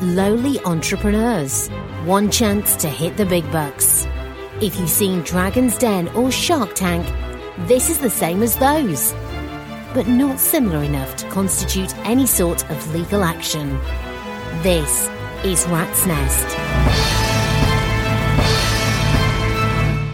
lowly entrepreneurs. One chance to hit the big bucks. If you've seen Dragon's Den or Shark Tank, this is the same as those, but not similar enough to constitute any sort of legal action. This is Rat's Nest.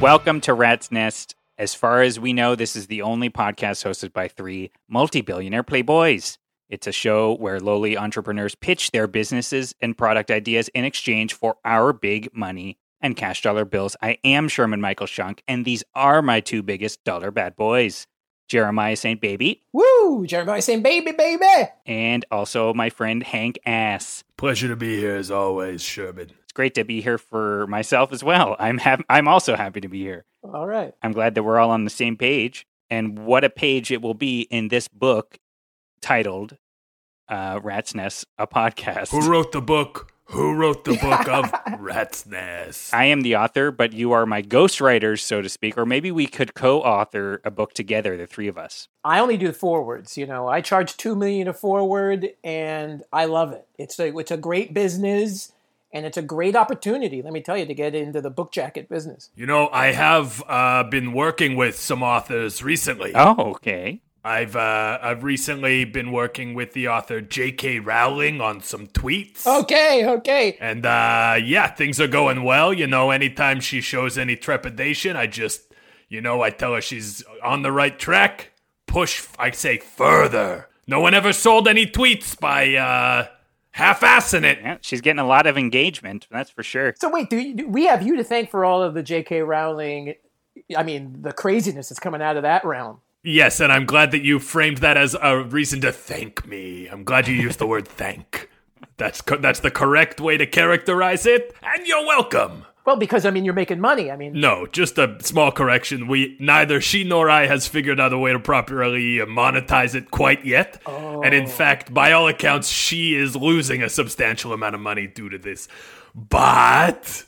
Welcome to Rat's Nest. As far as we know, this is the only podcast hosted by three multi billionaire playboys. It's a show where lowly entrepreneurs pitch their businesses and product ideas in exchange for our big money and cash dollar bills. I am Sherman Michael Shunk, and these are my two biggest dollar bad boys Jeremiah St. Baby Woo! Jeremiah St. baby, baby. and also my friend Hank Ass. Pleasure to be here as always, Sherman. It's great to be here for myself as well. I'm hap- I'm also happy to be here. All right. I'm glad that we're all on the same page. And what a page it will be in this book titled uh, Rat's Nest, a podcast. Who wrote the book? Who wrote the book of Rat's Nest? I am the author, but you are my ghostwriters, so to speak. Or maybe we could co author a book together, the three of us. I only do the forwards. You know, I charge two million a forward, and I love it. It's a it's a great business, and it's a great opportunity. Let me tell you to get into the book jacket business. You know, I have uh, been working with some authors recently. Oh, okay. I've uh, I've recently been working with the author J.K. Rowling on some tweets. Okay, okay. And uh, yeah, things are going well. You know, anytime she shows any trepidation, I just, you know, I tell her she's on the right track. Push, I say, further. No one ever sold any tweets by uh, half-assing it. Yeah, she's getting a lot of engagement, that's for sure. So wait, do, you, do we have you to thank for all of the J.K. Rowling? I mean, the craziness that's coming out of that realm. Yes, and I'm glad that you framed that as a reason to thank me. I'm glad you used the word thank. That's co- that's the correct way to characterize it, and you're welcome. Well, because I mean, you're making money. I mean, No, just a small correction. We neither she nor I has figured out a way to properly uh, monetize it quite yet. oh. And in fact, by all accounts, she is losing a substantial amount of money due to this. But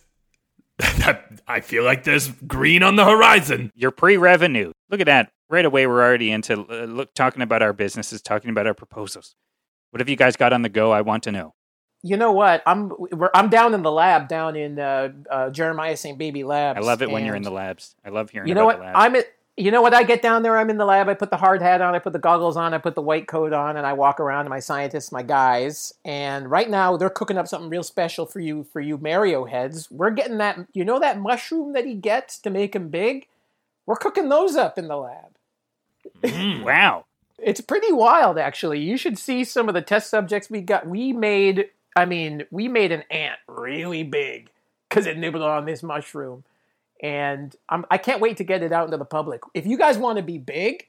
I feel like there's green on the horizon. Your pre revenue. Look at that. Right away, we're already into uh, look talking about our businesses, talking about our proposals. What have you guys got on the go? I want to know. you know what? I'm we're, I'm down in the lab, down in uh, uh, Jeremiah St. Baby Labs. I love it when you're in the labs. I love hearing You know about what? I'm at. You know what? I get down there. I'm in the lab. I put the hard hat on. I put the goggles on. I put the white coat on, and I walk around to my scientists, my guys. And right now, they're cooking up something real special for you, for you Mario heads. We're getting that. You know that mushroom that he gets to make him big. We're cooking those up in the lab. wow. It's pretty wild, actually. You should see some of the test subjects we got. We made, I mean, we made an ant really big because it nibbled on this mushroom. And I'm, I can't wait to get it out into the public. If you guys want to be big,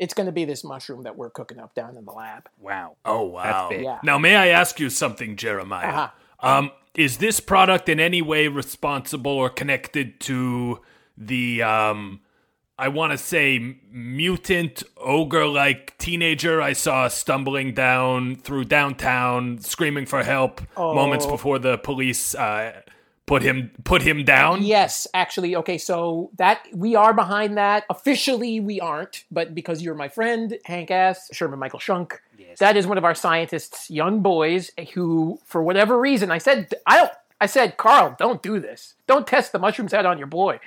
it's going to be this mushroom that we're cooking up down in the lab. Wow. Oh wow! big. Yeah. Now, may I ask you something, Jeremiah? Uh-huh. Um, is this product in any way responsible or connected to the um, I want to say mutant ogre like teenager I saw stumbling down through downtown screaming for help moments Oh. before the police uh, put him put him down. Yes, actually. Okay, so that we are behind that. Officially, we aren't, but because you're my friend, Hank S. Sherman Michael Shunk, that is one of our scientists, young boys who, for whatever reason, I said, I don't. I said, Carl, don't do this. Don't test the mushrooms out on your boy.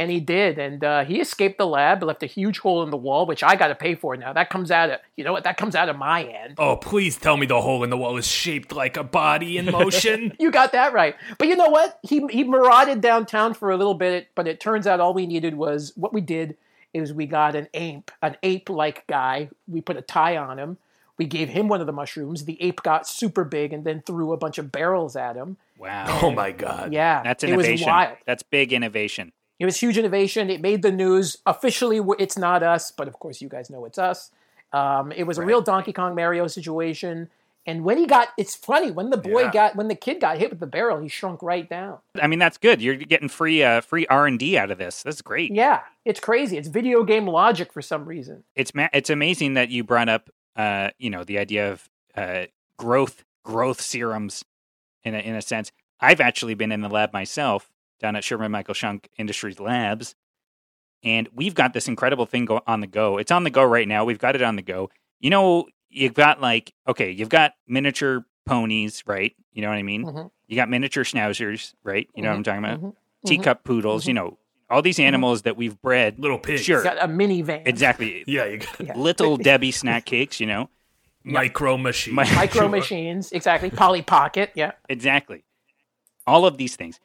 And he did, and uh, he escaped the lab, left a huge hole in the wall, which I got to pay for now. That comes out of, you know what? That comes out of my end. Oh, please tell me the hole in the wall is shaped like a body in motion. You got that right. But you know what? He he marauded downtown for a little bit, but it turns out all we needed was what we did is we got an ape, an ape-like guy. We put a tie on him. We gave him one of the mushrooms. The ape got super big and then threw a bunch of barrels at him. Wow. oh my god. Yeah, That's it was innovation. wild. That's big innovation. It was huge innovation. It made the news. Officially, it's not us, but of course, you guys know it's us. Um, it was a real Donkey Kong Mario situation. And when he got, it's funny when the boy Yeah. got, when the kid got hit with the barrel, he shrunk right down. I mean, that's good. You're getting free uh, free R and D out of this. That's great. Yeah, it's crazy. It's video game logic for some reason. It's ma- it's amazing that you brought up uh, you know the idea of uh, growth growth serums in a, in a sense. I've actually been in the lab myself down at Sherman Michael Shunk Industries Labs, and we've got this incredible thing go- on the go. It's on the go right now. We've got it on the go. You know, you've got like okay, you've got miniature ponies, right? You know what I mean. Mhm. You got miniature schnauzers, right? You know what I'm talking about. mhm, Teacup poodles. You know all these animals that we've bred. Little pigs. Sure. Got a minivan. Exactly. Yeah, you got Little Debbie snack cakes, you know. micro machine. Micro machines, exactly. Polly Pocket, yeah. Exactly. All of these things.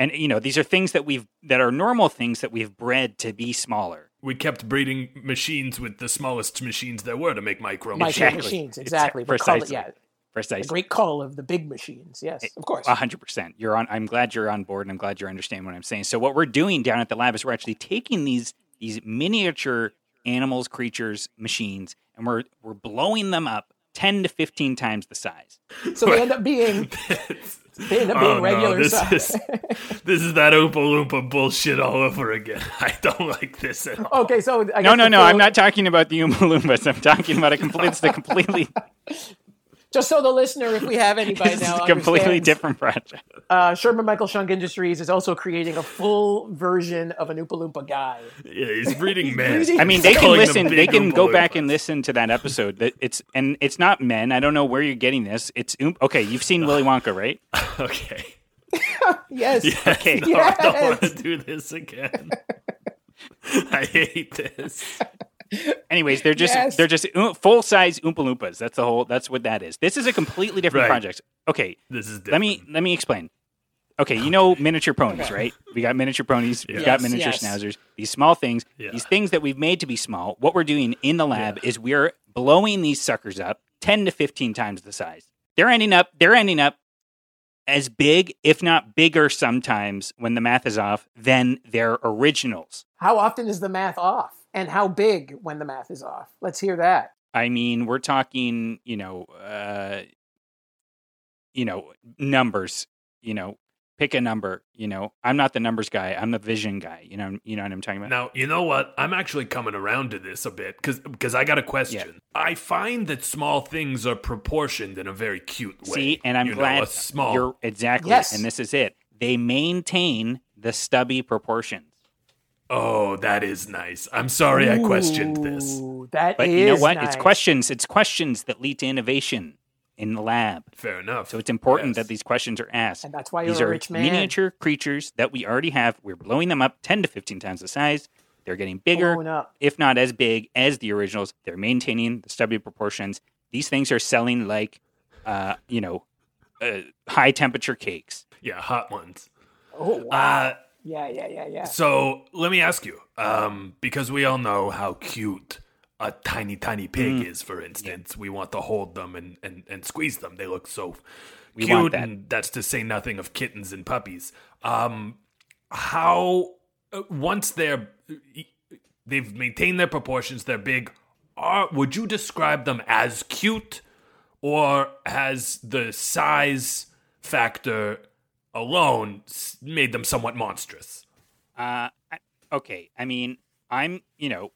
And you know, these are things that we've that are normal things that we've bred to be smaller. we kept breeding machines with the smallest machines there were to make micro Micro machines. Exactly. machines, exactly. Exa- But call it, precisely. the great call of the big machines. Yes, of course. Hundred percent. You're on I'm glad you're on board and I'm glad you understand what I'm saying. So what we're doing down at the lab is we're actually taking these these miniature animals, creatures, machines, and we're we're blowing them up ten to fifteen times the size. So they end up being they end up being Oh, regular no, this size. is this is that Oompa Loompa bullshit all over again. I don't like this at all. okay, so I No, guess no, the no. full- I'm not talking about the Oompa Loompas. I'm talking about a complete. It's the completely. Just so the listener, if we have anybody This is now, a completely different project. Uh, Sherman Michael Shunk Industries is also creating a full version of an Oompa Loompa guy. Yeah, he's breeding men. I mean, they can listen. They can Oompa go back and listen to that episode. That it's and it's not men. I don't know where you're getting this. It's Oom- okay. You've seen Willy Wonka, right? Okay. Yes. Okay. No, I don't want to do this again. I hate this. Anyways, they're just Yes. they're just uh, full size Oompa Loompas. That's the whole. That's what that is. This is a completely different Right. project. Okay, This is different. let me let me explain. Okay, you know miniature ponies, right? We got miniature ponies. We've got Yes, miniature yes. schnauzers. These small things, Yeah. these things that we've made to be small. What we're doing in the lab is we're blowing these suckers up ten to fifteen times the size. They're ending up. They're ending up as big, if not bigger, sometimes when the math is off than their originals. How often is the math off? And how big when the math is off? Let's hear that. I mean, we're talking, you know, uh, you know, numbers. You know, pick a number. You know, I'm not the numbers guy. I'm the vision guy. You know, you know what I'm talking about. Now, you know what? I'm actually coming around to this a bit because because I got a question. I find that small things are proportioned in a very cute way. See, and I'm You know, glad a small. you're exactly. Yes. And this is it. They maintain the stubby proportions. Oh, that is nice. I'm sorry I questioned this. Ooh, That But you know is what? It's questions. It's questions that lead to innovation in the lab. Fair enough. So it's important Yes. that these questions are asked. And that's why these you're a are rich man. miniature creatures that we already have. We're blowing them up 10 to 15 times the size. They're getting bigger, if not as big as the originals. They're maintaining the stubby proportions. These things are selling like, uh, you know, uh, high temperature cakes. Yeah, hot ones. Oh, wow. Uh, yeah, yeah, yeah, yeah. so let me ask you, um, because we all know how cute a tiny, tiny pig Mm. is, for instance. We want to hold them and, and, and squeeze them. They look so We cute, want that. and that's to say nothing of kittens and puppies. Um, how uh, once they're they've maintained their proportions, they're big. Are would you describe them as cute, or has the size factor alone made them somewhat monstrous? Uh, okay. I mean, I'm, you know,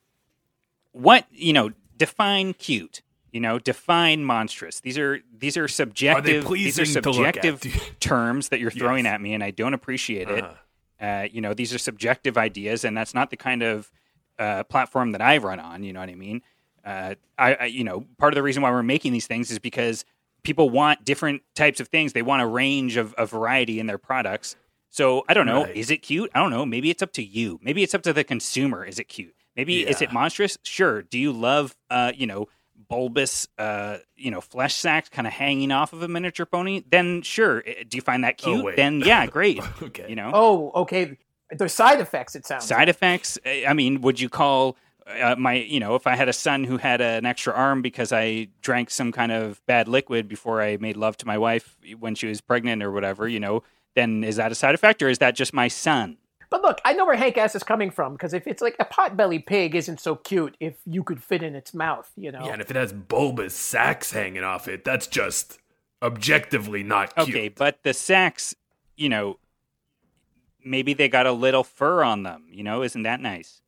what you know, define cute. You know, define monstrous. These are these are subjective. these are look at? subjective terms that you're throwing Yes. at me, and I don't appreciate it. Uh-huh. Uh, you know, these are subjective ideas, and that's not the kind of uh, platform that I run on. You know what I mean? Uh, I, I, you know, part of the reason why we're making these things is because people want different types of things. They want a range of, of variety in their products. So I don't know. Right. Is it cute? I don't know. Maybe it's up to you. Maybe it's up to the consumer. Is it cute? Maybe is it monstrous? Sure. Do you love, uh, you know, bulbous, uh, you know, flesh sacks kind of hanging off of a miniature pony? Then sure. Do you find that Oh, cute? wait. then yeah, great. Okay. You know, Oh, okay. There's side effects. It sounds. side effects. I I mean, would you call uh, my, you know, if I had a son who had an extra arm because I drank some kind of bad liquid before I made love to my wife when she was pregnant or whatever, you know, then is that a side effect or is that just my son? But look, I know where Hank S is coming from because if it's like a potbelly pig isn't so cute if you could fit in its mouth, you know. Yeah, and if it has bulbous sacks hanging off it, that's just objectively not cute. Okay, but the sacks, you know, maybe they got a little fur on them, you know, isn't that nice?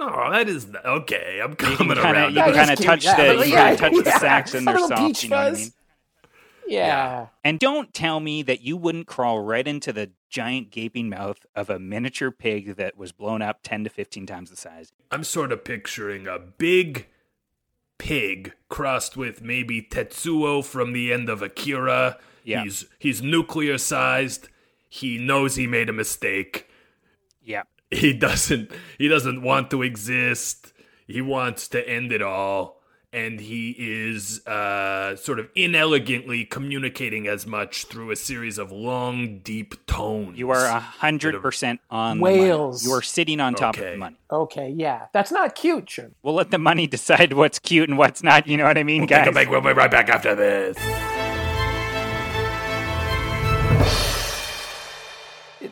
Oh, that is okay. I'm coming kind of around. you can kind of touch yeah, the but you yeah, kind of touch the yeah, sacks and a they're soft, you know what I mean? Yeah. And don't tell me that you wouldn't crawl right into the giant gaping mouth of a miniature pig that was blown up 10 to 15 times the size. I'm sort of picturing a big pig crossed with maybe Tetsuo from the end of Akira. Yeah. He's he's nuclear sized. He knows he made a mistake. Yeah. He doesn't he doesn't want to exist. He wants to end it all. And he is uh, sort of inelegantly communicating as much through a series of long, deep tones. You are a 100% on Whales. the money. You are sitting on top of the money. Okay, yeah. That's not cute, Sherm. We'll let the money decide what's cute and what's not, you know what I mean, Take guys? a break. We'll be right back after this.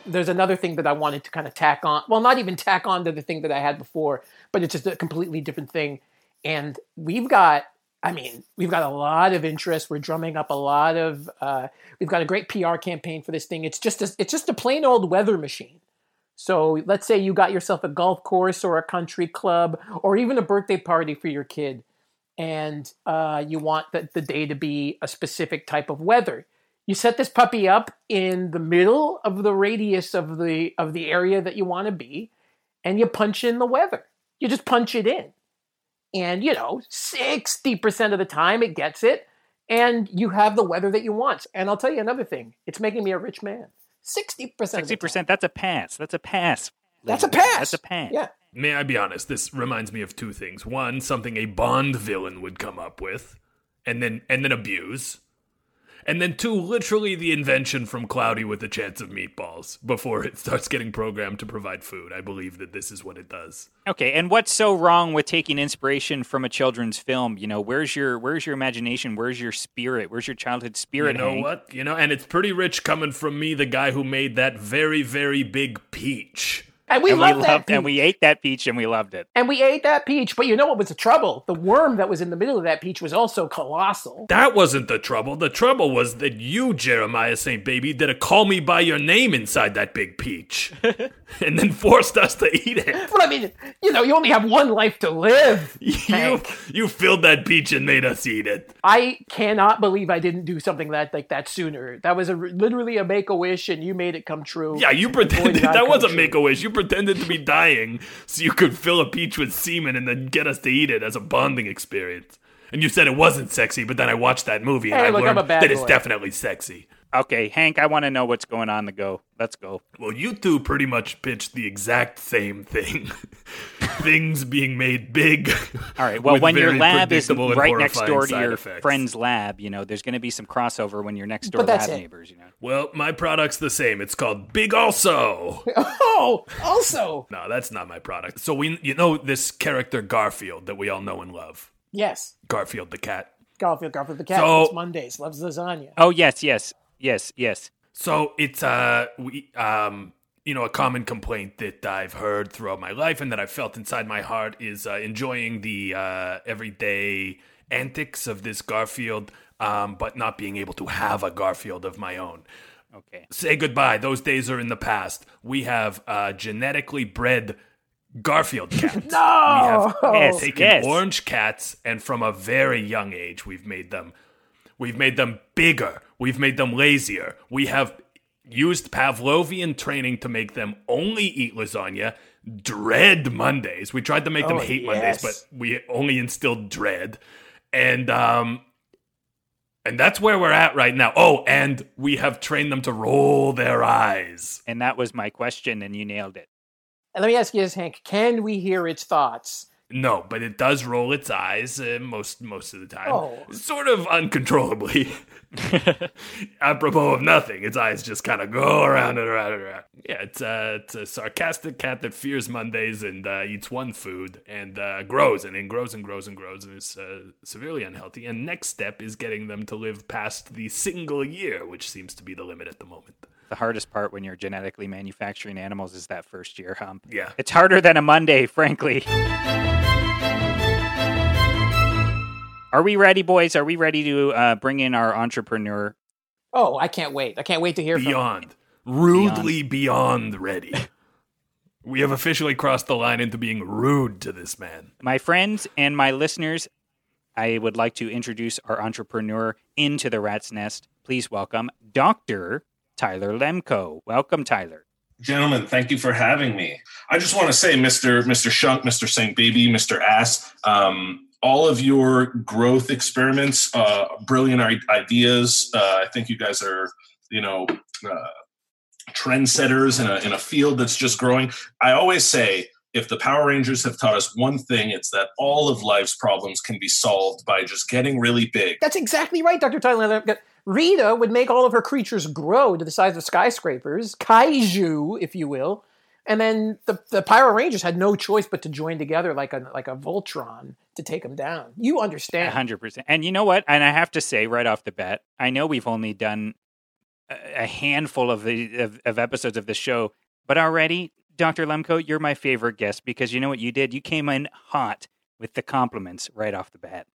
There's another thing that I wanted to kind of tack on. Well, not even tack on to the thing that I had before, but it's just a completely different thing. And we've got, I mean, we've got a lot of interest. We're drumming up a lot of. Uh, we've got a great PR campaign for this thing. It's just a, it's just a plain old weather machine. So let's say you got yourself a golf course or a country club or even a birthday party for your kid, and uh, you want the, the day to be a specific type of weather. You set this puppy up in the middle of the radius of the of the area that you want to be, and you punch in the weather. You just punch it in, and you know sixty percent of the time it gets it, and you have the weather that you want. And I'll tell you another thing: it's making me a rich man. Sixty percent. 60%, that's a pass. That's a pass. That's a ladies and gentlemen. pass. That's a pass. Yeah. May I be honest? This reminds me of two things. One, something a Bond villain would come up with, and then and then abuse. And then two, literally the invention from Cloudy with a Chance of Meatballs before it starts getting programmed to provide food. I believe that this is what it does. Okay, and what's so wrong with taking inspiration from a children's film? You know, where's your where's your imagination? Where's your spirit? Where's your childhood spirit? You know Hank? what? You know, and it's pretty rich coming from me, the guy who made that very, very big peach. And we and love we that loved, and we ate that peach and we loved it. and we ate that peach. But you know what was the trouble? The worm that was in the middle of that peach was also colossal. That wasn't the trouble. The trouble was that you, Jeremiah St. Baby, did a call me by your name inside that big peach. and then forced us to eat it. But I mean, you know, you only have one life to live. You, you filled that peach and made us eat it. I cannot believe I didn't do something that like that sooner. That was a, literally a make a wish, and you made it come true. Yeah, you pretended that was a make a wish. You pretended to be dying so you could fill a peach with semen and then get us to eat it as a bonding experience. And you said it wasn't sexy, but then I watched that movie and Hey, I look, learned that it's definitely sexy. Okay, Hank, I want to know what's going on the go. Let's go. Well, you two pretty much pitched the exact same thing. Things being made big. All right. Well, when your lab is right next door to your effects. friend's lab, you know, there's going to be some crossover when you're next door But lab it. neighbors. You know. Well, my product's the same. It's called Big Also. Oh, also, no, that's not my product. So we, you know, this character Garfield that we all know and love. yes, Garfield the cat. Garfield, Garfield the cat. So- It's Mondays, loves lasagna. Oh yes, yes, yes, yes. So it's uh we um you know a common complaint that I've heard throughout my life and that I've felt inside my heart is uh, enjoying the uh, everyday antics of this Garfield, um, but not being able to have a Garfield of my own. Okay. Say goodbye. Those days are in the past. We have uh, genetically bred Garfield cats. No! We have Yes, taken yes. orange cats, and from a very young age, we've made them. We've made them bigger. We've made them lazier. We have used Pavlovian training to make them only eat lasagna, dread Mondays. We tried to make them Oh, hate yes. Mondays, but we only instilled dread. And um and that's where we're at right now. Oh, and we have trained them to roll their eyes. And that was my question, and you nailed it. And let me ask you this, Hank. Can we hear its thoughts? No, but it does roll its eyes uh, most most of the time, Oh. sort of uncontrollably. Apropos of nothing, its eyes just kind of go around and around and around. Yeah, it's, uh, it's a sarcastic cat that fears Mondays and uh, eats one food and uh, grows and then grows and grows and grows and is uh, severely unhealthy. And next step is getting them to live past the single year, which seems to be the limit at the moment. The hardest part when you're genetically manufacturing animals is that first year hump. Yeah. It's harder than a Monday, frankly. Are we ready, boys? Are we ready to uh, bring in our entrepreneur? Oh, I can't wait. I can't wait to hear from Beyond, rudely beyond ready. We have officially crossed the line into being rude to this man. My friends and my listeners, I would like to introduce our entrepreneur into the rat's nest. Please welcome Dr. Tyler Lemko. Welcome, Tyler. Gentlemen, thank you for having me. I just want to say, Mr. Mr. Shunk, Mr. St. Baby, Mr. Ass, um, all of your growth experiments, uh, brilliant ideas. Uh, I think you guys are, you know, uh, trendsetters in a, in a field that's just growing. I always say, if the Power Rangers have taught us one thing, it's that all of life's problems can be solved by just getting really big. That's exactly right, Dr. Tyler. Rita would make all of her creatures grow to the size of skyscrapers, kaiju, if you will. And then the, the Power Rangers had no choice but to join together like a like a Voltron to take them down. You understand? hundred percent. And you know what? And I have to say right off the bat, I know we've only done a handful of the of, of episodes of the show, but already, Dr. Lemko, you're my favorite guest because you know what you did? You came in hot with the compliments right off the bat.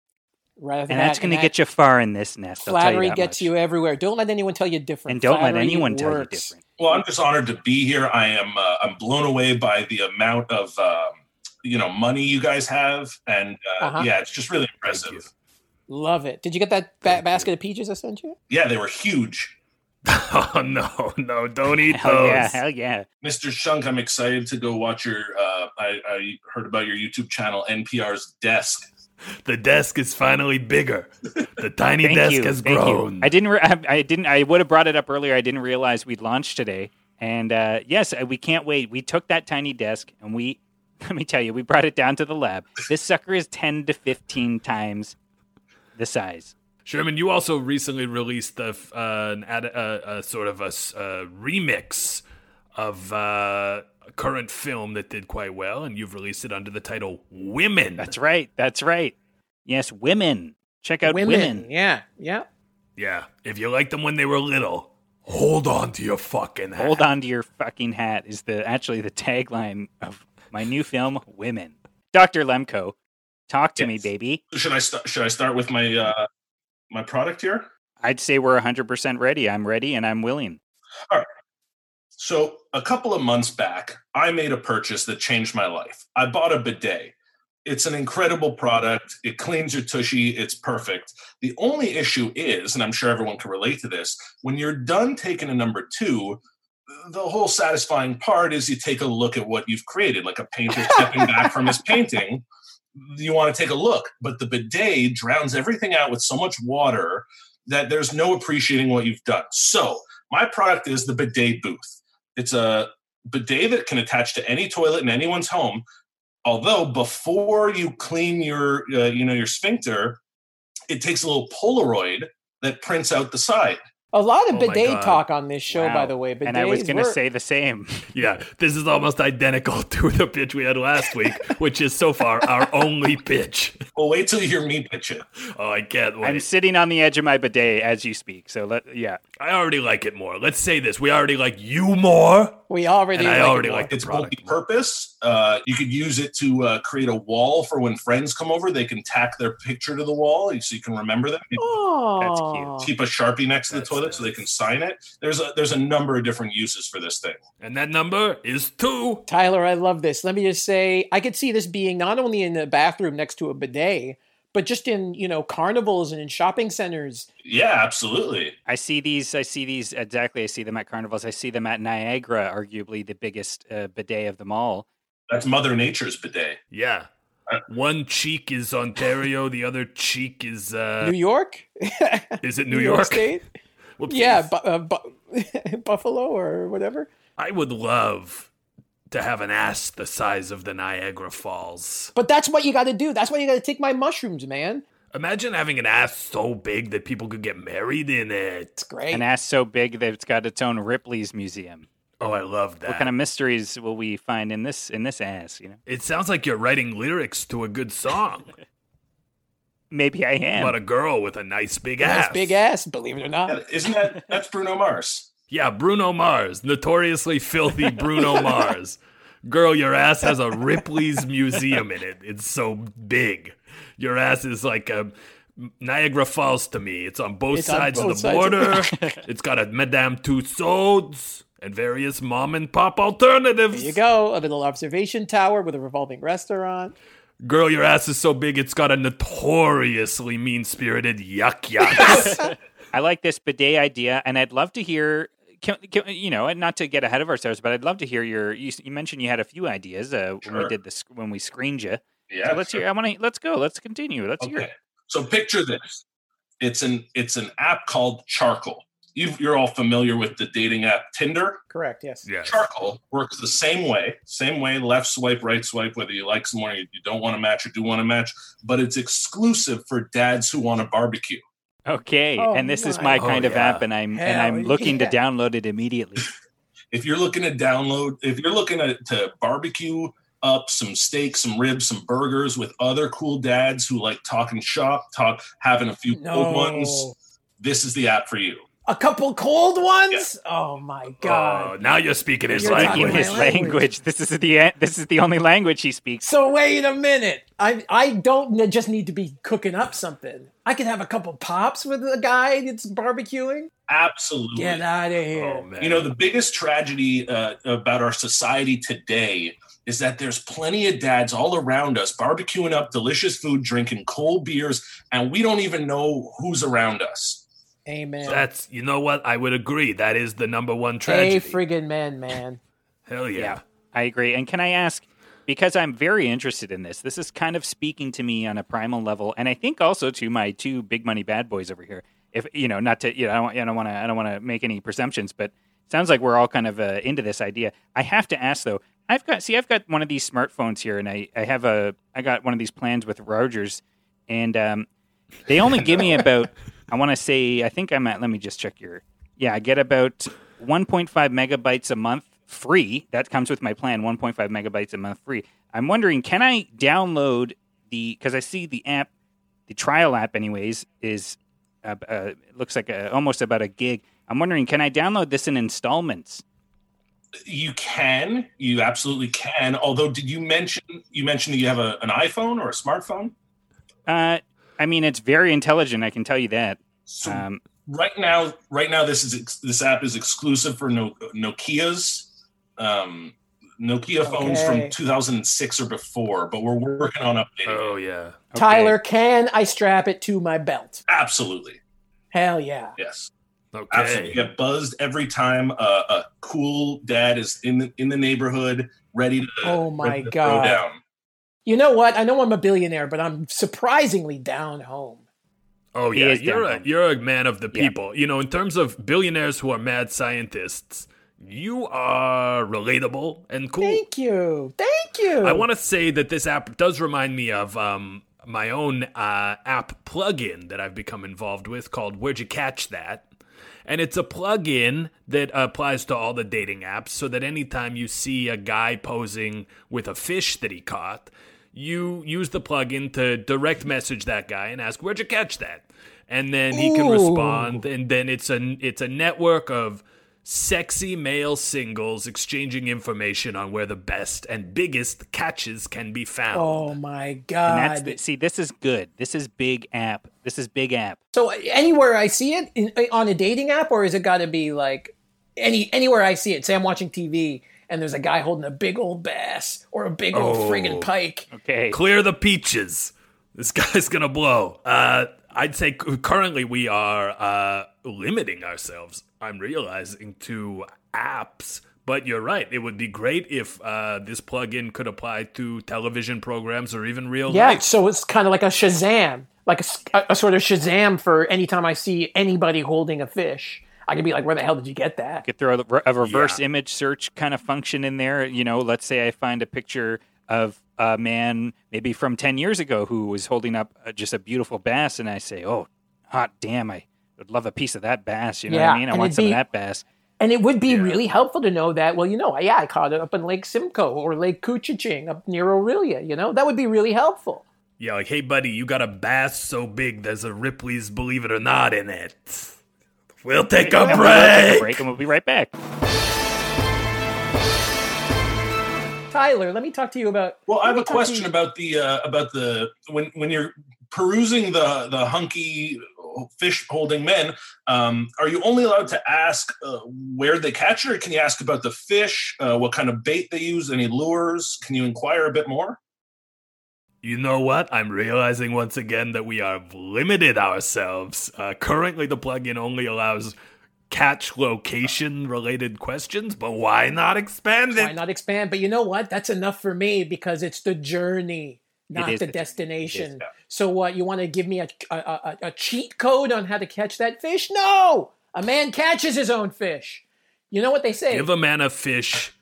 Right off And that's going to that get you far in this nest. I'll tell Flattery that gets much. you everywhere. Don't let anyone tell you different. And don't let Flattery anyone tell you different. Well, I'm just honored to be here. I am uh, I'm blown away by the amount of um, you know money you guys have, and uh, Uh-huh. yeah, it's just really impressive. Love it. Did you get that ba- basket of peaches I sent you? Yeah, they were huge, Oh no, no, don't eat Hell those. yeah, hell yeah. Mr. Shunk. I'm excited to go watch your. Uh, I, I heard about your YouTube channel, NPR's Desk. The desk is finally bigger. The tiny Thank desk you. has Thank grown. you. I didn't. Re- I, I didn't. I would have brought it up earlier. I didn't realize we'd launched today. And uh, yes, uh, we can't wait. We took that tiny desk and we. Let me tell you, we brought it down to the lab. This sucker is ten to fifteen times the size. Sherman, you also recently released a, uh, an ad, uh, a sort of a remix of uh, a current film that did quite well, and you've released it under the title "Women." That's right. That's right. Yes, women. Check out women. women. Yeah, yeah. yeah. If you liked them when they were little, hold on to your fucking hat. Hold on to your fucking hat is the actually the tagline of my new film, Women. Doctor Lemko, talk to me, baby. Should I start? Should I start with my uh, my product here? I'd say we're hundred percent ready. I'm ready and I'm willing. So a couple of months back, I made a purchase that changed my life. I bought a bidet. It's an incredible product. It cleans your tushy. It's perfect. The only issue is, and I'm sure everyone can relate to this, when you're done taking a number two, the whole satisfying part is you take a look at what you've created, like a painter stepping back from his painting. You want to take a look, but the bidet drowns everything out with so much water that there's no appreciating what you've done. So, my product is the bidet booth. It's a bidet that can attach to any toilet in anyone's home. Although before you clean your, uh, you know, your sphincter, it takes a little Polaroid that prints out the side. A lot of Oh bidet talk on this show, Wow. by the way. Bidets and I was going to work. say the same. Yeah, this is almost identical to the pitch we had last week, which is so far our only pitch. Well, wait till you hear me pitch it. Oh, I can't wait. I'm sitting on the edge of my bidet as you speak. So let yeah. I already like it more. Let's say this: we already like you more, We already. and I like already it like the It's multi-purpose. Uh, you could use it to uh, create a wall for when friends come over. They can tack their picture to the wall so you can remember them. Oh, Keep a sharpie next to the That's toilet so they can sign it. There's a there's a number of different uses for this thing. And that number is two. Tyler, I love this. Let me just say, I could see this being not only in the bathroom next to a bidet, but just in you know carnivals and in shopping centers. Yeah, absolutely. I see these. I see these exactly. I see them at carnivals. I see them at Niagara, arguably the biggest uh, bidet of them all. That's Mother Nature's bidet. Yeah. Uh, One cheek is Ontario, the other cheek is uh New York, is it New, York? State? Whoopsies. Yeah, bu- uh, bu- Buffalo or whatever. I would love to have an ass the size of the Niagara Falls. But that's what you got to do. That's why you got to take my mushrooms, man. Imagine having an ass so big that people could get married in it. It's great. An ass so big that it's got its own Ripley's museum. Oh, I love that. What kind of mysteries will we find in this in this ass? You know, it sounds like you're writing lyrics to a good song maybe I am. about a girl with a nice big nice ass. big ass, believe it or not. Yeah, Isn't that that's Bruno Mars? Yeah, Bruno Mars, notoriously filthy Bruno Mars. Girl, your ass has a Ripley's museum in it. It's so big. Your ass is like a Niagara Falls to me. It's on both It's on sides both of the sides. border. it's got a Madame Tussauds and various mom and pop alternatives. There you go. A little observation tower with a revolving restaurant. Girl, your ass is so big it's got a notoriously mean spirited Yuk Yuk's. I like this bidet idea, and I'd love to hear. Can, can, you know, and not to get ahead of ourselves, but I'd love to hear your. You, you mentioned you had a few ideas uh, when we did this when we screened you. Yeah. so let's hear. I want to. Let's go. Let's continue. Let's hear. Okay. it. So picture this. It's an it's an app called Charcoal. You've, you're all familiar with the dating app Tinder. Correct. Yes. yes. Charcoal works the same way, same way, left swipe, right swipe, whether you like someone or you don't want to match or do want to match, but it's exclusive for dads who want to barbecue. Okay, Oh, and this is my- my Oh, kind of yeah. app, and I'm and I'm looking yeah. to download it immediately. If you're looking to download, if you're looking to, to barbecue up some steaks, some ribs, some burgers with other cool dads who like talking shop, talk having a few No. cold ones, this is the app for you. A couple cold ones. Oh my Oh, god. now you're speaking his You're Speaking language. his language. language. This is the this is the only language he speaks. So wait a minute. I I don't n- just need to be cooking up something. I can have a couple pops with a guy that's barbecuing. Absolutely. Get out of here. Oh, man. You know, the biggest tragedy uh, about our society today is that there's plenty of dads all around us barbecuing up delicious food, drinking cold beers, and we don't even know who's around us. Amen. That's you know what I would agree. That is the number one Hey, tragedy. friggin' man, man. Hell yeah. Yeah, I agree. And can I ask, because I'm very interested in this, this is kind of speaking to me on a primal level, and I think also to my two big money bad boys over here. If you know, not to you know, I don't- want to, I don't want to make any presumptions, but sounds like we're all kind of uh, into this idea. I have to ask though. I've got see, I've got one of these smartphones here, and I, I have a, I got one of these plans with Rogers, and um, they only give me about, I want to say, I think I'm at. Let me just check your. Yeah, I get about 1.5 megabytes a month free. That comes with my plan, 1.5 megabytes a month free. I'm wondering, can I download the? Because I see the app, the trial app, anyways, is uh, uh, it looks like a, almost about a gig. I'm wondering, can I download this in installments? You can, you absolutely can. Although, did you mention you mentioned that you have a, an iPhone or a smartphone? Uh, I mean, it's very intelligent. I can tell you that. So Um, right now, right now, this is ex- this app is exclusive for no, Nokia's. Um, Nokia phones Okay. from 2006 or before, but we're working on updating. Oh yeah. okay. Tyler, can I strap it to my belt? Absolutely, Hell yeah. yes. Okay. Absolutely, get buzzed every time a, a cool dad is in the, in the neighborhood, ready to. Oh my ready to God. Throw down. You know what? I know I'm a billionaire, but I'm surprisingly down home. Oh yeah, you're a home. you're a man of the Yeah. people. You know, in terms of billionaires who are mad scientists, you are relatable and cool. Thank you. Thank you. I want to say that this app does remind me of um, my own uh, app plugin that I've become involved with called Where'd You Catch That? And it's a plugin that applies to all the dating apps so that anytime you see a guy posing with a fish that he caught, you use the plugin to direct message that guy and ask, "Where'd you catch that?" And then he can respond, and then it's a it's a network of sexy male singles exchanging information on where the best and biggest catches can be found. Oh my And god! that's the, see, this is good. This is big app. This is big app. so anywhere I see it in, on a dating app, or is it got to be like any anywhere I see it? Say I'm watching TV and there's a guy holding a big old bass or a big old Oh. friggin' pike. Okay. Clear the peaches. This guy's gonna blow. Uh, I'd say currently we are uh, limiting ourselves. I'm realizing to apps, but you're right. It would be great if uh, this plugin could apply to television programs or even real Yeah, life. so it's kind of like a Shazam, like a sort of Shazam for anytime I see anybody holding a fish. I could be like, where the hell did you get that? could throw a, a reverse Yeah. image search kind of function in there. You know, let's say I find a picture of a man maybe from 10 years ago who was holding up uh, just a beautiful bass, and I say, oh, hot damn, I would love a piece of that bass. You know what I mean? I and want some be- of that bass. And it would be really helpful to know that, well, you know, yeah, I caught it up in Lake Simcoe or Lake Couchiching up near Orillia, you know? That would be really helpful. Yeah, like, hey, buddy, you got a bass so big there's a Ripley's Believe It or Not in it. We'll take a And we'll take a break. break, and we'll be right back. Tyler, let me talk to you about. Well, I have a question about the uh, about the when when you're perusing the the hunky fish holding men. Um, are you only allowed to ask uh, where they catch it, or can you ask about the fish, uh, what kind of bait they use, any lures? Can you inquire a bit more? You know what? I'm realizing once again that we have limited ourselves. Uh, currently, the plugin only allows catch location related questions, but why not expand it? Why not expand? But you know what? That's enough for me because it's the journey, not the the destination. yeah. So what? You want to give me a, a, a, a cheat code on how to catch that fish? No! A man catches his own fish. You know what they say? Give a man a fish.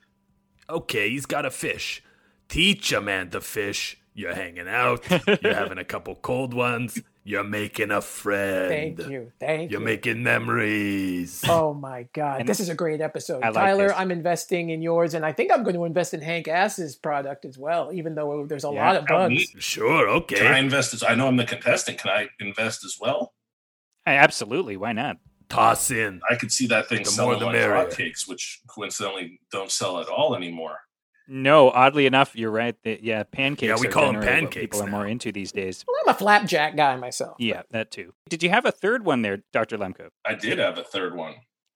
Okay, he's got a fish. Teach a man to fish. You're hanging out. You're having a couple cold ones. You're making a friend. Thank you. Thank You're you. making memories. Oh my God. And- this is a great episode. I like Tyler, this. I'm investing in yours, and I think I'm going to invest in Hank Ass's product as well, even though there's a Yeah, lot of how bugs. neat. Sure, Okay. Can I invest? As, I know I'm the contestant. Can I invest as well? Hey, absolutely. Why not? Toss in. I could see that thing The more selling the like merrier. hotcakes, which coincidentally don't sell at all anymore. No, oddly enough, you're right. That, yeah, pancakes. Yeah, we are call 'em generally pancakes People are more into these days. Well, I'm a flapjack guy myself. Yeah, that too. Did you have a third one there, Dr. Lemko? I did have a third one.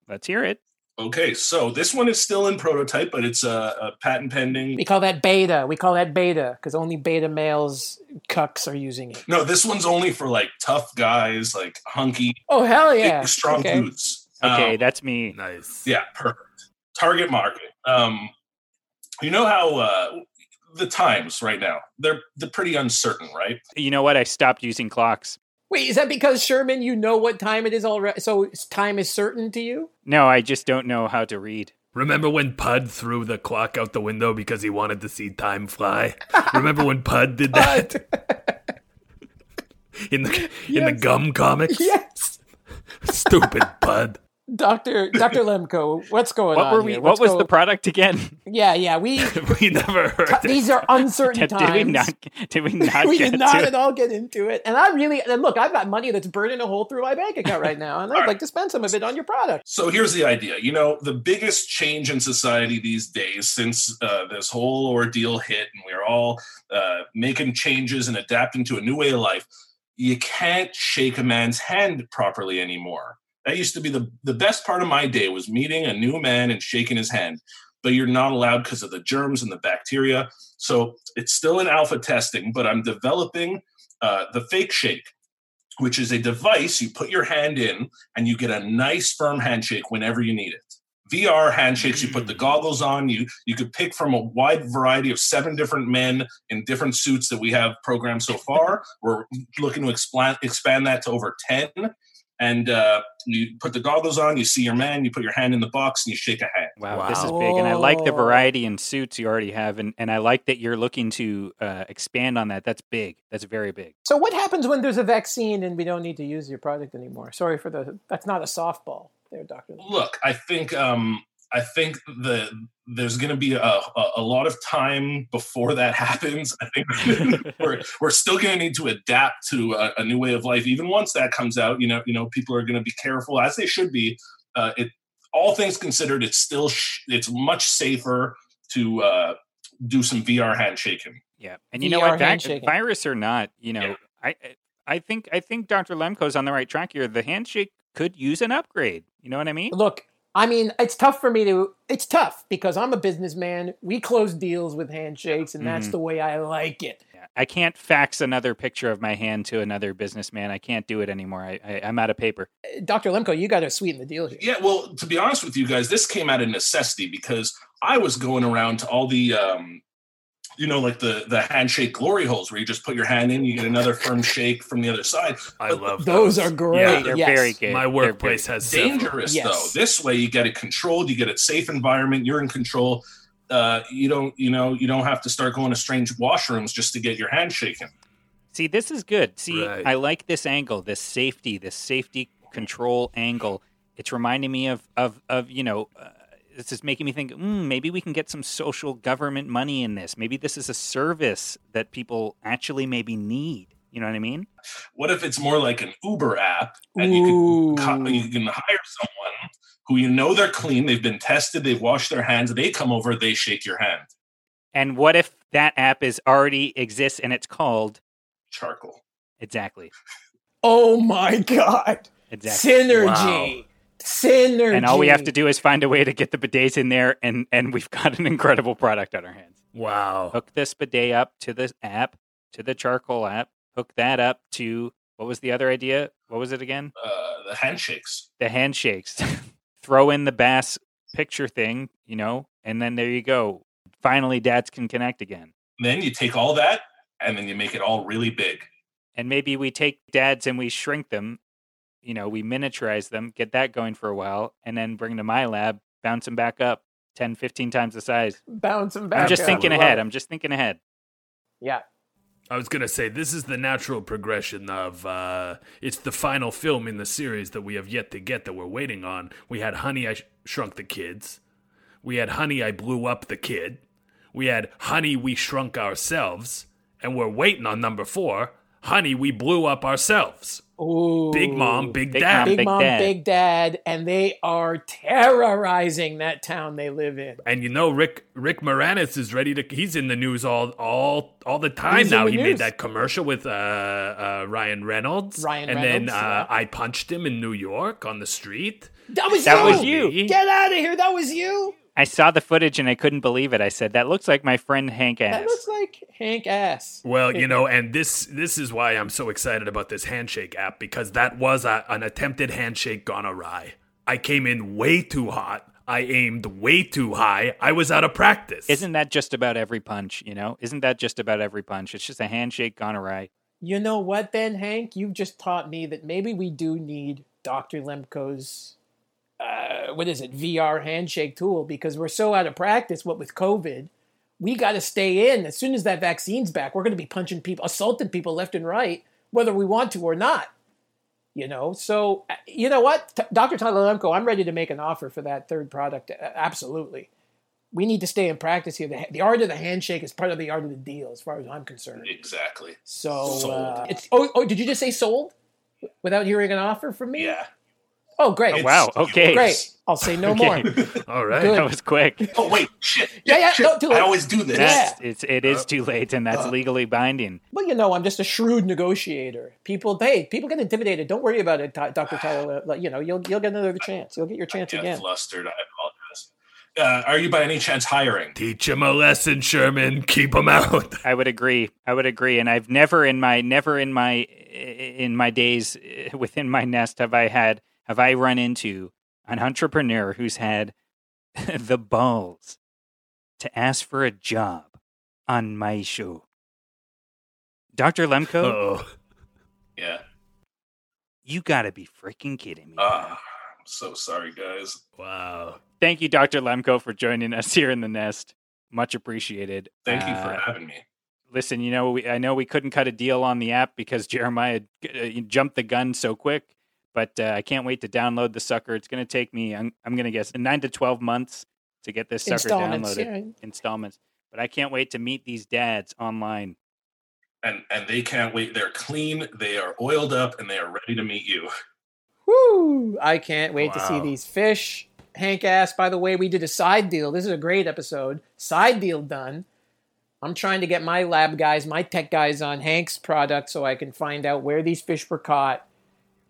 Let's hear it. Okay, so this one is still in prototype, but it's a, a patent pending. We call that beta. We call that beta because only beta males, cucks, are using it. No, this one's only for like tough guys, like hunky, Oh hell big, yeah! strong okay. dudes. Okay, Um, that's me. Nice. yeah, perfect. Target market. Um, you know how uh, the times right now they're they're pretty uncertain, right? You know what? I stopped using clocks. Wait, is that because Sherman, you know what time it is already? So time is certain to you? No, I just don't know how to read. Remember when Pud threw the clock out the window because he wanted to see time fly? Remember when Pud did that in the in the gum comics? yes, Stupid Pud. Doctor Doctor Lemko, what's going What on were we? here? What was go- the product again? Yeah, yeah, we. we never heard it. These are uncertain did times. we not? Did we not? we get did not to at all get into it. And I really, and look, I've got money that's burning a hole through my bank account right now, and I'd right. like to spend some of it on your product. So here's the idea. You know, the biggest change in society these days since uh, this whole ordeal hit and we're all uh, making changes and adapting to a new way of life, you can't shake a man's hand properly anymore. That used to be the, the best part of my day was meeting a new man and shaking his hand. But you're not allowed because of the germs and the bacteria. So it's still in alpha testing, but I'm developing uh, the fake shake which is a device you put your hand in and you get a nice firm handshake whenever you need it. VR handshakes, you put the goggles on, you you could pick from a wide variety of seven different men in different suits that we have programmed so far. We're looking to expand expand that to over 10. And uh, you put the goggles on, you see your man, you put your hand in the box and you shake a hand. Wow, this is big, and I like the variety in suits you already have, and, and I like that you're looking to uh, expand on that. That's big. That's very big. So, what happens when there's a vaccine and we don't need to use your product anymore? Sorry for the. That's not a softball, there, Doctor. Look, I think um, I think the there's going to be a, a, a lot of time before that happens. I think we're we're still going to need to adapt to a, a, new way of life. Even once that comes out, you know, you know, people are going to be careful as they should be. Uh, it all things considered, it's still sh- it's much safer to uh, do some VR handshaking. Yeah, and you VR know what? That, virus or not, you know, Yeah. I I think I think Dr. Lemko's on the right track here. The handshake could use an upgrade. You know what I mean? Look, I mean, it's tough for me to. It's tough because I'm a businessman. We close deals with handshakes, and that's Mhm. the way I like it. I can't fax another picture of my hand to another businessman. I can't do it anymore. I, I I'm out of paper. Dr. Lemko, you got to sweeten the deal here. Yeah, well, to be honest with you guys, this came out of necessity because I was going around to all the, um, you know, like the the handshake glory holes where you just put your hand in, you get another firm shake from the other side. I But love Those those. are great. Yeah, They're yes. very good. My workplace has dangerous Yes. though. This way, you get it controlled. You get it safe environment. You're in control. Uh, you don't, you know, you don't have to start going to strange washrooms just to get your hand shaken. See, this is good. See, Right. I like this angle, this safety, this safety control angle. It's reminding me of of of you know. Uh, this is making me think. Mm, maybe we can get some social government money in this. Maybe this is a service that people actually maybe need. You know what I mean? What if it's more like an Uber app, and you can you can hire someone who you know they're clean, they've been tested, they've washed their hands, they come over, they shake your hand. And what if that app is already exists and it's called Charcoal. exactly Oh my God. exactly. Synergy. Synergy. And all we have to do is find a way to get the bidets in there, and and we've got an incredible product on our hands. Wow. hook this bidet up to the app, to the charcoal app, hook that up to what was the other idea? What was it again? Uh, the handshakes. The handshakes. Throw in the bass picture thing, you know, and then there you go. Finally, dads can connect again. Then you take all that and then you make it all really big. And maybe we take dads and we shrink them, you know, we miniaturize them, get that going for a while, and then bring to my lab, bounce them back up 10, 15 times the size. bounce them back. I'm just up. thinking ahead. I'm just thinking ahead. Yeah. I was gonna say this is the natural progression of uh, it's the final film in the series that we have yet to get that we're waiting on. We had Honey, I Sh- Shrunk the Kids. We had Honey, I Blew Up the Kid. We had Honey, We Shrunk Ourselves, and we're waiting on number four. Honey, We Blew Up Ourselves. Ooh. Big Mom, Big, Big Dad. Mom, Big Big mom, Dad. big dad, and they are terrorizing that town they live in. And you know, Rick Rick Moranis is ready to. He's in the news all all all the time He's now. the He news. made that commercial with uh, uh, Ryan Reynolds. Ryan and Reynolds, then uh, yeah. I punched him in New York on the street. That was you That you. was you. Get out of here. That was you. I saw the footage and I couldn't believe it. I said, "That looks like my friend Hank Ass." That looks like Hank ass. Well, you know, and this this is why I'm so excited about this handshake app because that was a, an attempted handshake gone awry. I came in way too hot. I aimed way too high. I was out of practice. Isn't that just about every punch? You know, isn't that just about every punch? It's just a handshake gone awry. You know what, then, Hank? You've just taught me that maybe we do need Dr. Lemko's, uh, what is it, VR handshake tool because we're so out of practice, what with COVID. We got to stay in. As soon as that vaccine's back, we're going to be punching people, assaulting people left and right, whether we want to or not. You know, so uh, you know what, T- Dr. Tyler Lemko, I'm ready to make an offer for that third product. Uh, absolutely, we need to stay in practice here. The, the art of the handshake is part of the art of the deal, as far as I'm concerned. Exactly. So Sold. uh, it's oh, oh did you just say sold without hearing an offer from me? Yeah. Oh great. It's Wow, okay. Great. I'll say no more. all right? Good. That was quick. Oh wait, shit. Yeah, yeah, shit. Don't do it. I always do this. That's, it's it is too late, and that's legally binding. Well, you know, I'm just a shrewd negotiator. People, hey, people get intimidated. Don't worry about it, Dr. Tyler. You know, you'll you'll get another chance. You'll get your chance Get again. flustered. I apologize. Uh, are you by any chance hiring? Teach him a lesson, Sherman. Keep him out. I would agree. I would agree. And I've never in my never in my in my days within my nest have I had have I run into an entrepreneur who's had the balls to ask for a job on my show. Dr. Lemko, Oh, Yeah. you got to be freaking kidding me. Ah, I'm so sorry, guys. wow. Thank you, Dr. Lemko, for joining us here in the nest. Much appreciated. Thank you for Uh, having me. listen, you know, we, I know we couldn't cut a deal on the app because Jeremiah uh, jumped the gun so quick, but uh, I can't wait to download the sucker. It's going to take me, I'm, I'm going to guess, nine to 12 months to get this sucker Installments, downloaded. yeah. Installments. But I can't wait to meet these dads online. And and they can't wait. They're clean, they are oiled up, and they are ready to meet you. Woo! I can't wait to see these fish. Hank asked, by the way, we did a side deal. This is a great episode. Side deal done. I'm trying to get my lab guys, my tech guys on Hank's product so I can find out where these fish were caught.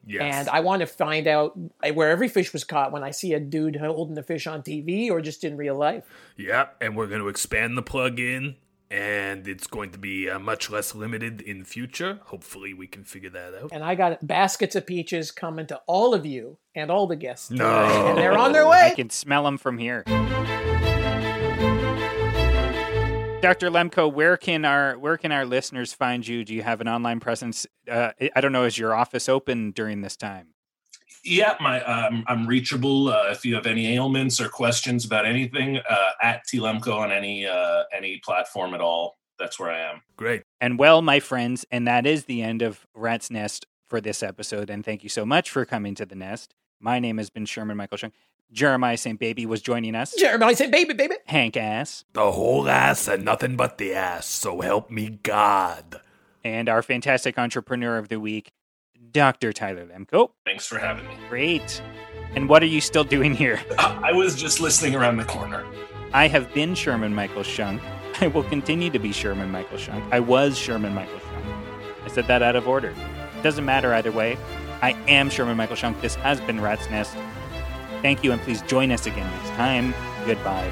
Yes. And I want to find out where every fish was caught when I see a dude holding the fish on TV or just in real life. Yep, and we're going to expand the plug-in, and it's going to be uh, much less limited in future. Hopefully, we can figure that out. And I got baskets of peaches coming to all of you and all the guests. No. And they're on their way. I can smell them from here. Dr. Lemko, where can our where can our listeners find you? Do you have an online presence? Uh, I don't know. Is your office open during this time? Yeah, my um, I'm reachable uh, if you have any ailments or questions about anything uh, at Tlemko on any uh, any platform at all. That's where I am. Great. And well, my friends, and that is the end of Rat's Nest for this episode. And thank you so much for coming to the nest. My name has been Sherman Michael Shunk. Jeremiah St. Baby was joining us. Jeremiah St. baby, baby. Hank Ass. The whole ass and nothing but the ass, so help me God. And our fantastic entrepreneur of the week, Dr. Tyler Lemko. Thanks for having me. Great. And what are you still doing here? I was just listening around the corner. I have been Sherman Michael Shunk. I will continue to be Sherman Michael Shunk. I was Sherman Michael Shunk. I said that out of order. Doesn't matter either way. I am Sherman Michael Shunk. This has been Rat's Nest. Thank you, and please join us again next time. Goodbye.